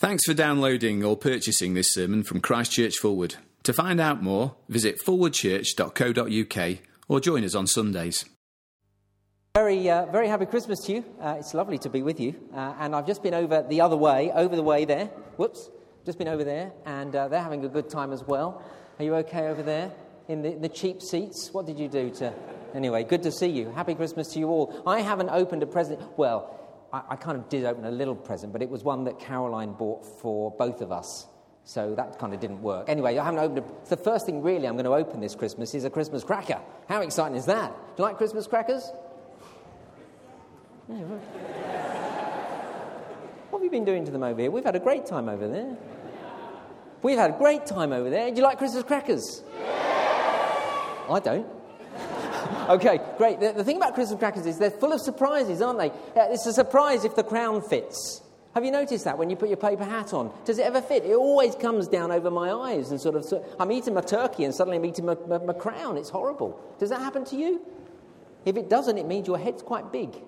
Thanks for downloading or purchasing this sermon from Christchurch Forward. To find out more, visit forwardchurch.co.uk or join us on Sundays. Very, uh, very happy Christmas to you. Uh, it's lovely to be with you. Uh, and I've just been over the other way, over the way there. Whoops, just been over there, and uh, they're having a good time as well. Are you okay over there in the, the cheap seats? What did you do to. Anyway, good to see you. Happy Christmas to you all. I haven't opened a present. Well, I, I kind of did open a little present, but it was one that Caroline bought for both of us. So that kind of didn't work. Anyway, I haven't opened a, the first thing really I'm going to open this Christmas is a Christmas cracker. How exciting is that? Do you like Christmas crackers? Yeah, right. what have you been doing to them over here? We've had a great time over there. We've had a great time over there. Do you like Christmas crackers? I don't. Okay, great. The, the, thing about Christmas crackers is they're full of surprises, aren't they? It's a surprise if the crown fits. Have you noticed that when you put your paper hat on? Does it ever fit? It always comes down over my eyes and sort of. So I'm eating my turkey and suddenly I'm eating my, my, my crown. It's horrible. Does that happen to you? If it doesn't, it means your head's quite big.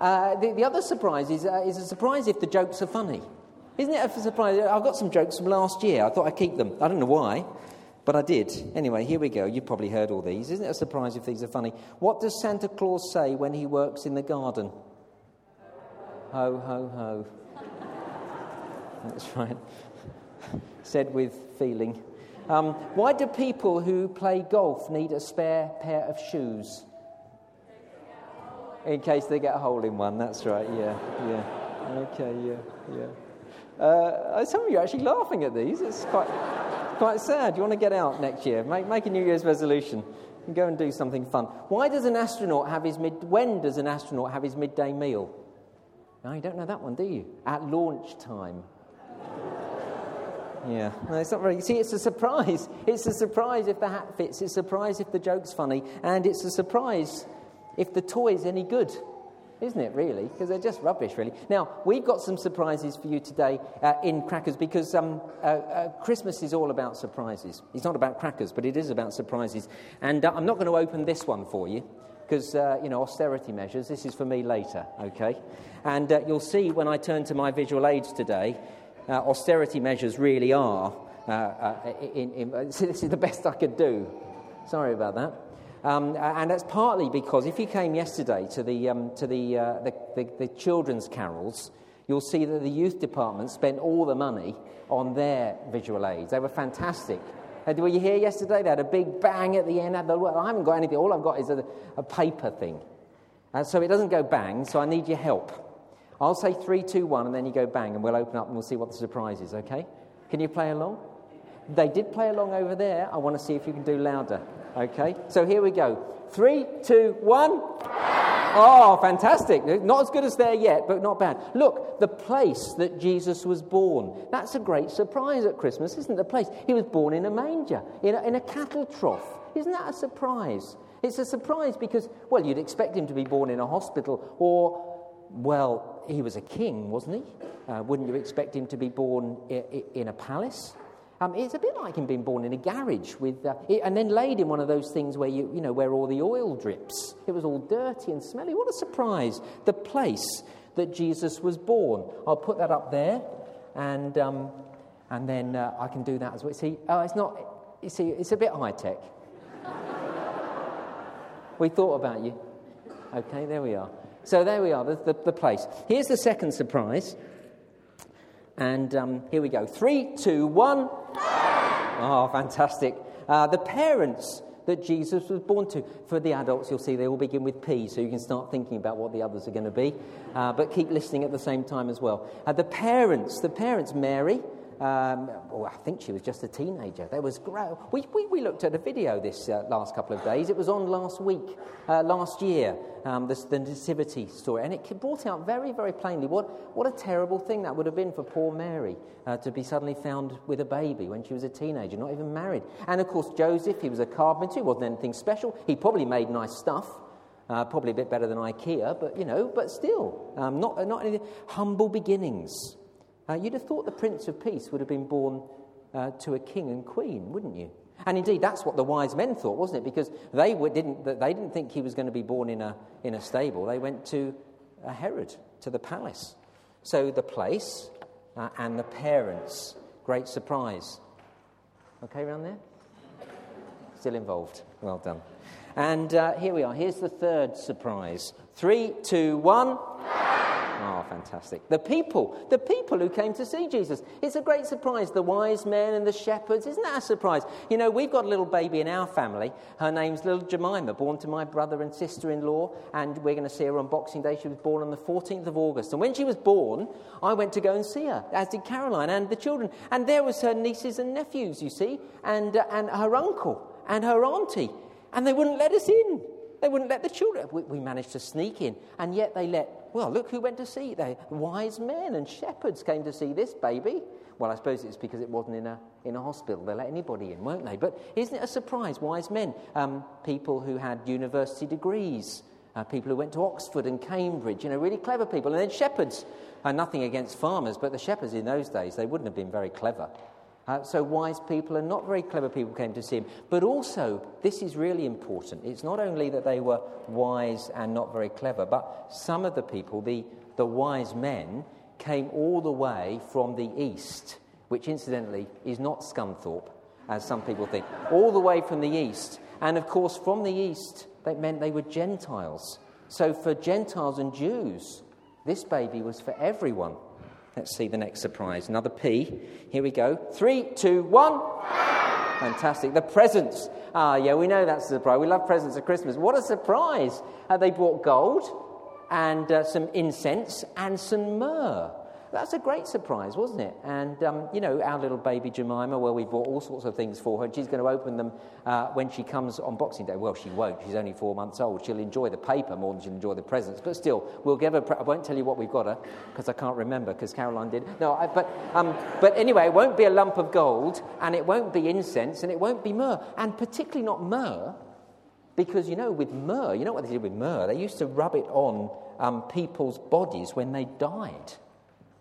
Uh, the, the, other surprise is, uh, is a surprise if the jokes are funny. Isn't it a surprise? I've got some jokes from last year. I thought I'd keep them. I don't know why. But I did. Anyway, here we go. You've probably heard all these. Isn't it a surprise if these are funny? What does Santa Claus say when he works in the garden? Ho, ho, ho. That's right. Said with feeling. Um, why do people who play golf need a spare pair of shoes? In case they get a hole in one. That's right. Yeah, yeah. Okay, yeah, yeah. Uh, some of you are actually laughing at these. It's quite quite sad. You want to get out next year, make, make a New Year's resolution, and go and do something fun. Why does an astronaut have his mid? When does an astronaut have his midday meal? No, you don't know that one, do you? At launch time. Yeah, no, it's not very. See, it's a surprise. It's a surprise if the hat fits. It's a surprise if the joke's funny, and it's a surprise if the toy's any good isn't it, really? Because they're just rubbish, really. Now, we've got some surprises for you today uh, in crackers because um, uh, uh, Christmas is all about surprises. It's not about crackers, but it is about surprises. And uh, I'm not going to open this one for you because, uh, you know, austerity measures. This is for me later, okay? And uh, you'll see when I turn to my visual aids today, austerity measures really are. In, in, this is the best I could do. Sorry about that. Um, and that's partly because if you came yesterday to the, um, to the, uh, the, the, the, children's carols, you'll see that the youth department spent all the money on their visual aids. They were fantastic. And were you here yesterday? They had a big bang at the end. I haven't got anything. All I've got is a, a paper thing. And so it doesn't go bang, so I need your help. I'll say three, two, one, and then you go bang, and we'll open up and we'll see what the surprise is, okay? Can you play along? They did play along over there. I want to see if you can do louder. Okay, so here we go. Three, two, one. Oh, fantastic. Not as good as there yet, but not bad. Look, the place that Jesus was born. That's a great surprise at Christmas, isn't it? The place. He was born in a manger, in a, in a cattle trough. Isn't that a surprise? It's a surprise because, well, you'd expect him to be born in a hospital or, well, he was a king, wasn't he? Uh, wouldn't you expect him to be born in a palace? Um, it's a bit like him being born in a garage with, uh, it, and then laid in one of those things where you, you know, where all the oil drips. It was all dirty and smelly. What a surprise! The place that Jesus was born. I'll put that up there, and um, and then uh, I can do that as well. See, oh, it's not. You see, it's a bit high tech. we thought about you. Okay, there we are. So there we are, the, the, the place. Here's the second surprise. And um, here we go. Three, two, one. Oh, fantastic. Uh, the parents that Jesus was born to. For the adults, you'll see they all begin with P, so you can start thinking about what the others are going to be. Uh, but keep listening at the same time as well. Uh, the parents, the parents, Mary, um, well, I think she was just a teenager. There was great. We, we, we looked at a video this uh, last couple of days. It was on last week, uh, last year, um, the, the nativity story, and it brought out very, very plainly what, what a terrible thing that would have been for poor Mary uh, to be suddenly found with a baby when she was a teenager, not even married. And of course, Joseph, he was a carpenter, he wasn't anything special. He probably made nice stuff. Uh, probably a bit better than IKEA, but you know, but still, um, not, not anything. Humble beginnings. Uh, you'd have thought the Prince of Peace would have been born uh, to a king and queen, wouldn't you? And indeed, that's what the wise men thought, wasn't it? Because they didn't, they didn't think he was going to be born in a, in a stable. They went to Herod, to the palace. So the place uh, and the parents. Great surprise. Okay, around there? Still involved. Well done. And uh, here we are. Here's the third surprise. Three, two, one. Oh, fantastic. The people, the people who came to see Jesus. It's a great surprise. The wise men and the shepherds. Isn't that a surprise? You know, we've got a little baby in our family. Her name's little Jemima, born to my brother and sister in law. And we're going to see her on Boxing Day. She was born on the 14th of August. And when she was born, I went to go and see her, as did Caroline and the children. And there was her nieces and nephews, you see, and, uh, and her uncle and her auntie. And they wouldn't let us in. They wouldn't let the children. We, we, managed to sneak in, and yet they let. Well, look who went to see. They wise men and shepherds came to see this baby. Well, I suppose it's because it wasn't in a in a hospital. They let anybody in, weren't they? But isn't it a surprise? Wise men, um, people who had university degrees, uh, people who went to Oxford and Cambridge. You know, really clever people, and then shepherds. Uh, nothing against farmers, but the shepherds in those days they wouldn't have been very clever. Uh, so, wise people and not very clever people came to see him. But also, this is really important. It's not only that they were wise and not very clever, but some of the people, the, the wise men, came all the way from the east, which incidentally is not Scunthorpe, as some people think. All the way from the east. And of course, from the east, that meant they were Gentiles. So, for Gentiles and Jews, this baby was for everyone. Let's see the next surprise. Another P. Here we go. Three, two, one. Fantastic. The presents. Ah, yeah, we know that's a surprise. We love presents at Christmas. What a surprise. Uh, they brought gold and uh, some incense and some myrrh. That's a great surprise, wasn't it? And, um, you know, our little baby Jemima, well, we bought all sorts of things for her, and she's going to open them uh, when she comes on Boxing Day. Well, she won't. She's only four months old. She'll enjoy the paper more than she'll enjoy the presents. But still, we'll give her. Pre- I won't tell you what we've got her, because I can't remember, because Caroline did. No, I, but, um, but anyway, it won't be a lump of gold, and it won't be incense, and it won't be myrrh, and particularly not myrrh. Because, you know, with myrrh, you know what they did with myrrh? They used to rub it on um, people's bodies when they died.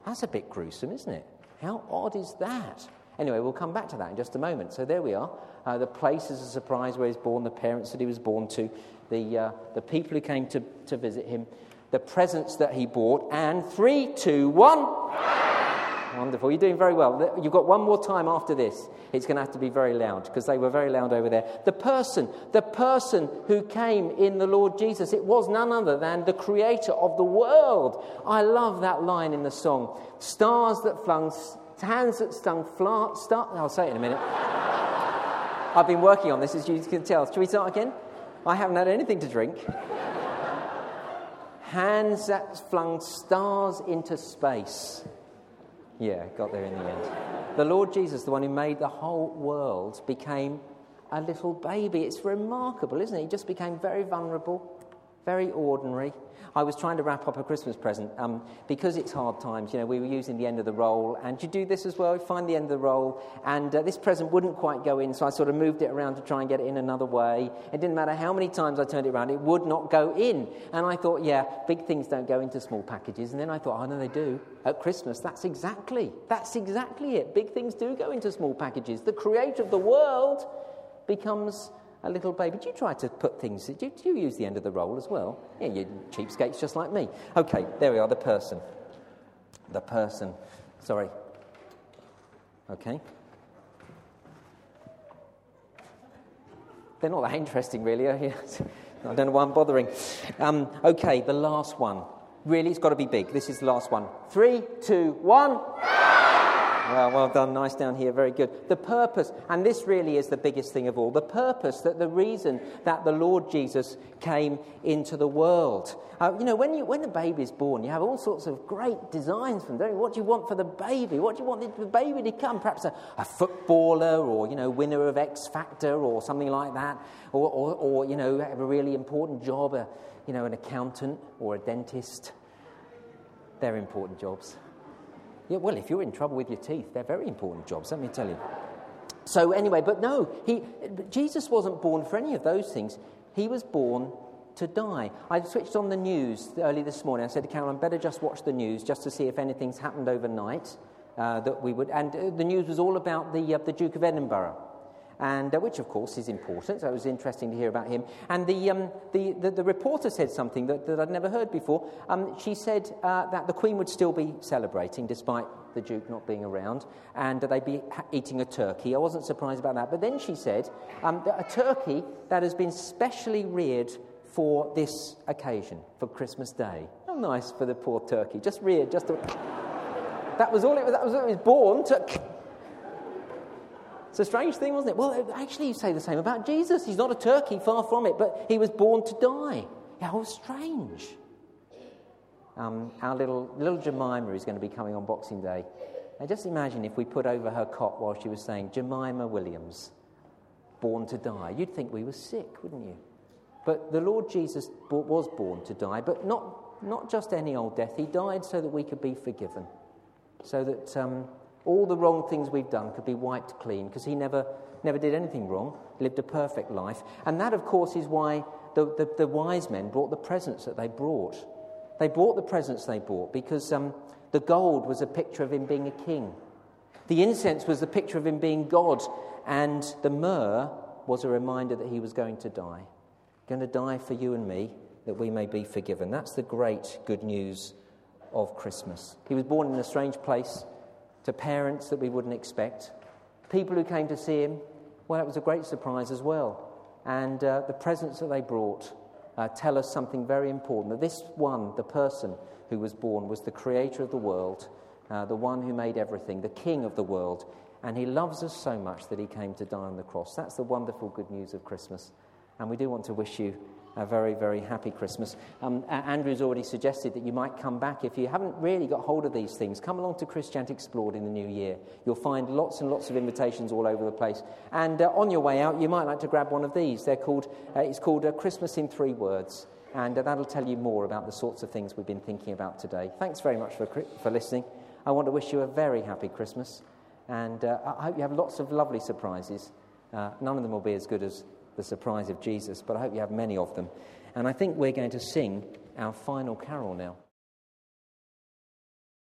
That's a bit gruesome, isn't it? How odd is that? Anyway, we'll come back to that in just a moment. So there we are. Uh, the place is a surprise where he's born, the parents that he was born to, the, uh, the people who came to, to visit him, the presents that he bought, and three, two, one. Wonderful. You're doing very well. You've got one more time after this. It's going to have to be very loud because they were very loud over there. The person, the person who came in the Lord Jesus, it was none other than the creator of the world. I love that line in the song. Stars that flung, hands that stung, flat, star. I'll say it in a minute. I've been working on this, as you can tell. Shall we start again? I haven't had anything to drink. hands that flung stars into space. Yeah, got there in the end. The Lord Jesus, the one who made the whole world, became a little baby. It's remarkable, isn't it? He just became very vulnerable, very ordinary. I was trying to wrap up a Christmas present um, because it's hard times. You know, we were using the end of the roll, and you do this as well. You find the end of the roll, and uh, this present wouldn't quite go in, so I sort of moved it around to try and get it in another way. It didn't matter how many times I turned it around; it would not go in. And I thought, yeah, big things don't go into small packages. And then I thought, oh no, they do at Christmas. That's exactly that's exactly it. Big things do go into small packages. The Creator of the world becomes a little baby. Do you try to put things, do you, do you use the end of the roll as well? Yeah, you cheapskates just like me. Okay, there we are, the person. The person. Sorry. Okay. They're not that interesting, really? I don't know why I'm bothering. Um, okay, the last one. Really, it's got to be big. This is the last one. Three, two, one. Well, well done. Nice down here. Very good. The purpose, and this really is the biggest thing of all the purpose that the reason that the Lord Jesus came into the world. Uh, you know, when, you, when a baby is born, you have all sorts of great designs for them. What do you want for the baby? What do you want the baby to become? Perhaps a, a footballer or, you know, winner of X Factor or something like that. Or, or, or you know, have a really important job, a, you know, an accountant or a dentist. They're important jobs. Yeah, well, if you're in trouble with your teeth, they're very important jobs, let me tell you. So, anyway, but no, he, Jesus wasn't born for any of those things. He was born to die. I switched on the news early this morning. I said to Carol, I better just watch the news just to see if anything's happened overnight. Uh, that we would, and uh, the news was all about the, uh, the Duke of Edinburgh and uh, which, of course, is important. So it was interesting to hear about him. And the, um, the, the, the, reporter said something that, that I'd never heard before. Um, she said uh, that the Queen would still be celebrating despite the Duke not being around, and they'd be ha- eating a turkey. I wasn't surprised about that. But then she said um, that a turkey that has been specially reared for this occasion, for Christmas Day. How nice for the poor turkey. Just reared, just to. That was all it was. That was it was born. To... It's a strange thing, wasn't it? Well, actually, you say the same about Jesus. He's not a turkey, far from it, but he was born to die. How strange. Um, our little, little Jemima is going to be coming on Boxing Day. Now, just imagine if we put over her cot while she was saying, Jemima Williams, born to die. You'd think we were sick, wouldn't you? But the Lord Jesus was born to die, but not, not just any old death. He died so that we could be forgiven so that um, all the wrong things we've done could be wiped clean because he never, never did anything wrong, lived a perfect life. And that, of course, is why the, the, the wise men brought the presents that they brought. They brought the presents they brought because um, the gold was a picture of him being a king, the incense was the picture of him being God, and the myrrh was a reminder that he was going to die. Going to die for you and me that we may be forgiven. That's the great good news of Christmas. He was born in a strange place to parents that we wouldn't expect. People who came to see him, well, it was a great surprise as well. And uh, the presents that they brought uh, tell us something very important that this one, the person who was born, was the creator of the world, uh, the one who made everything, the king of the world. And he loves us so much that he came to die on the cross. That's the wonderful good news of Christmas. And we do want to wish you a very, very happy Christmas. Um, Andrew's already suggested that you might come back if you haven't really got hold of these things. Come along to Christianity Explored in the new year. You'll find lots and lots of invitations all over the place. And uh, on your way out, you might like to grab one of these. They're called, uh, it's called uh, Christmas in Three Words. And uh, that'll tell you more about the sorts of things we've been thinking about today. Thanks very much for, for listening. I want to wish you a very happy Christmas. And uh, I hope you have lots of lovely surprises. Uh, none of them will be as good as the surprise of Jesus, but I hope you have many of them. And I think we're going to sing our final carol now.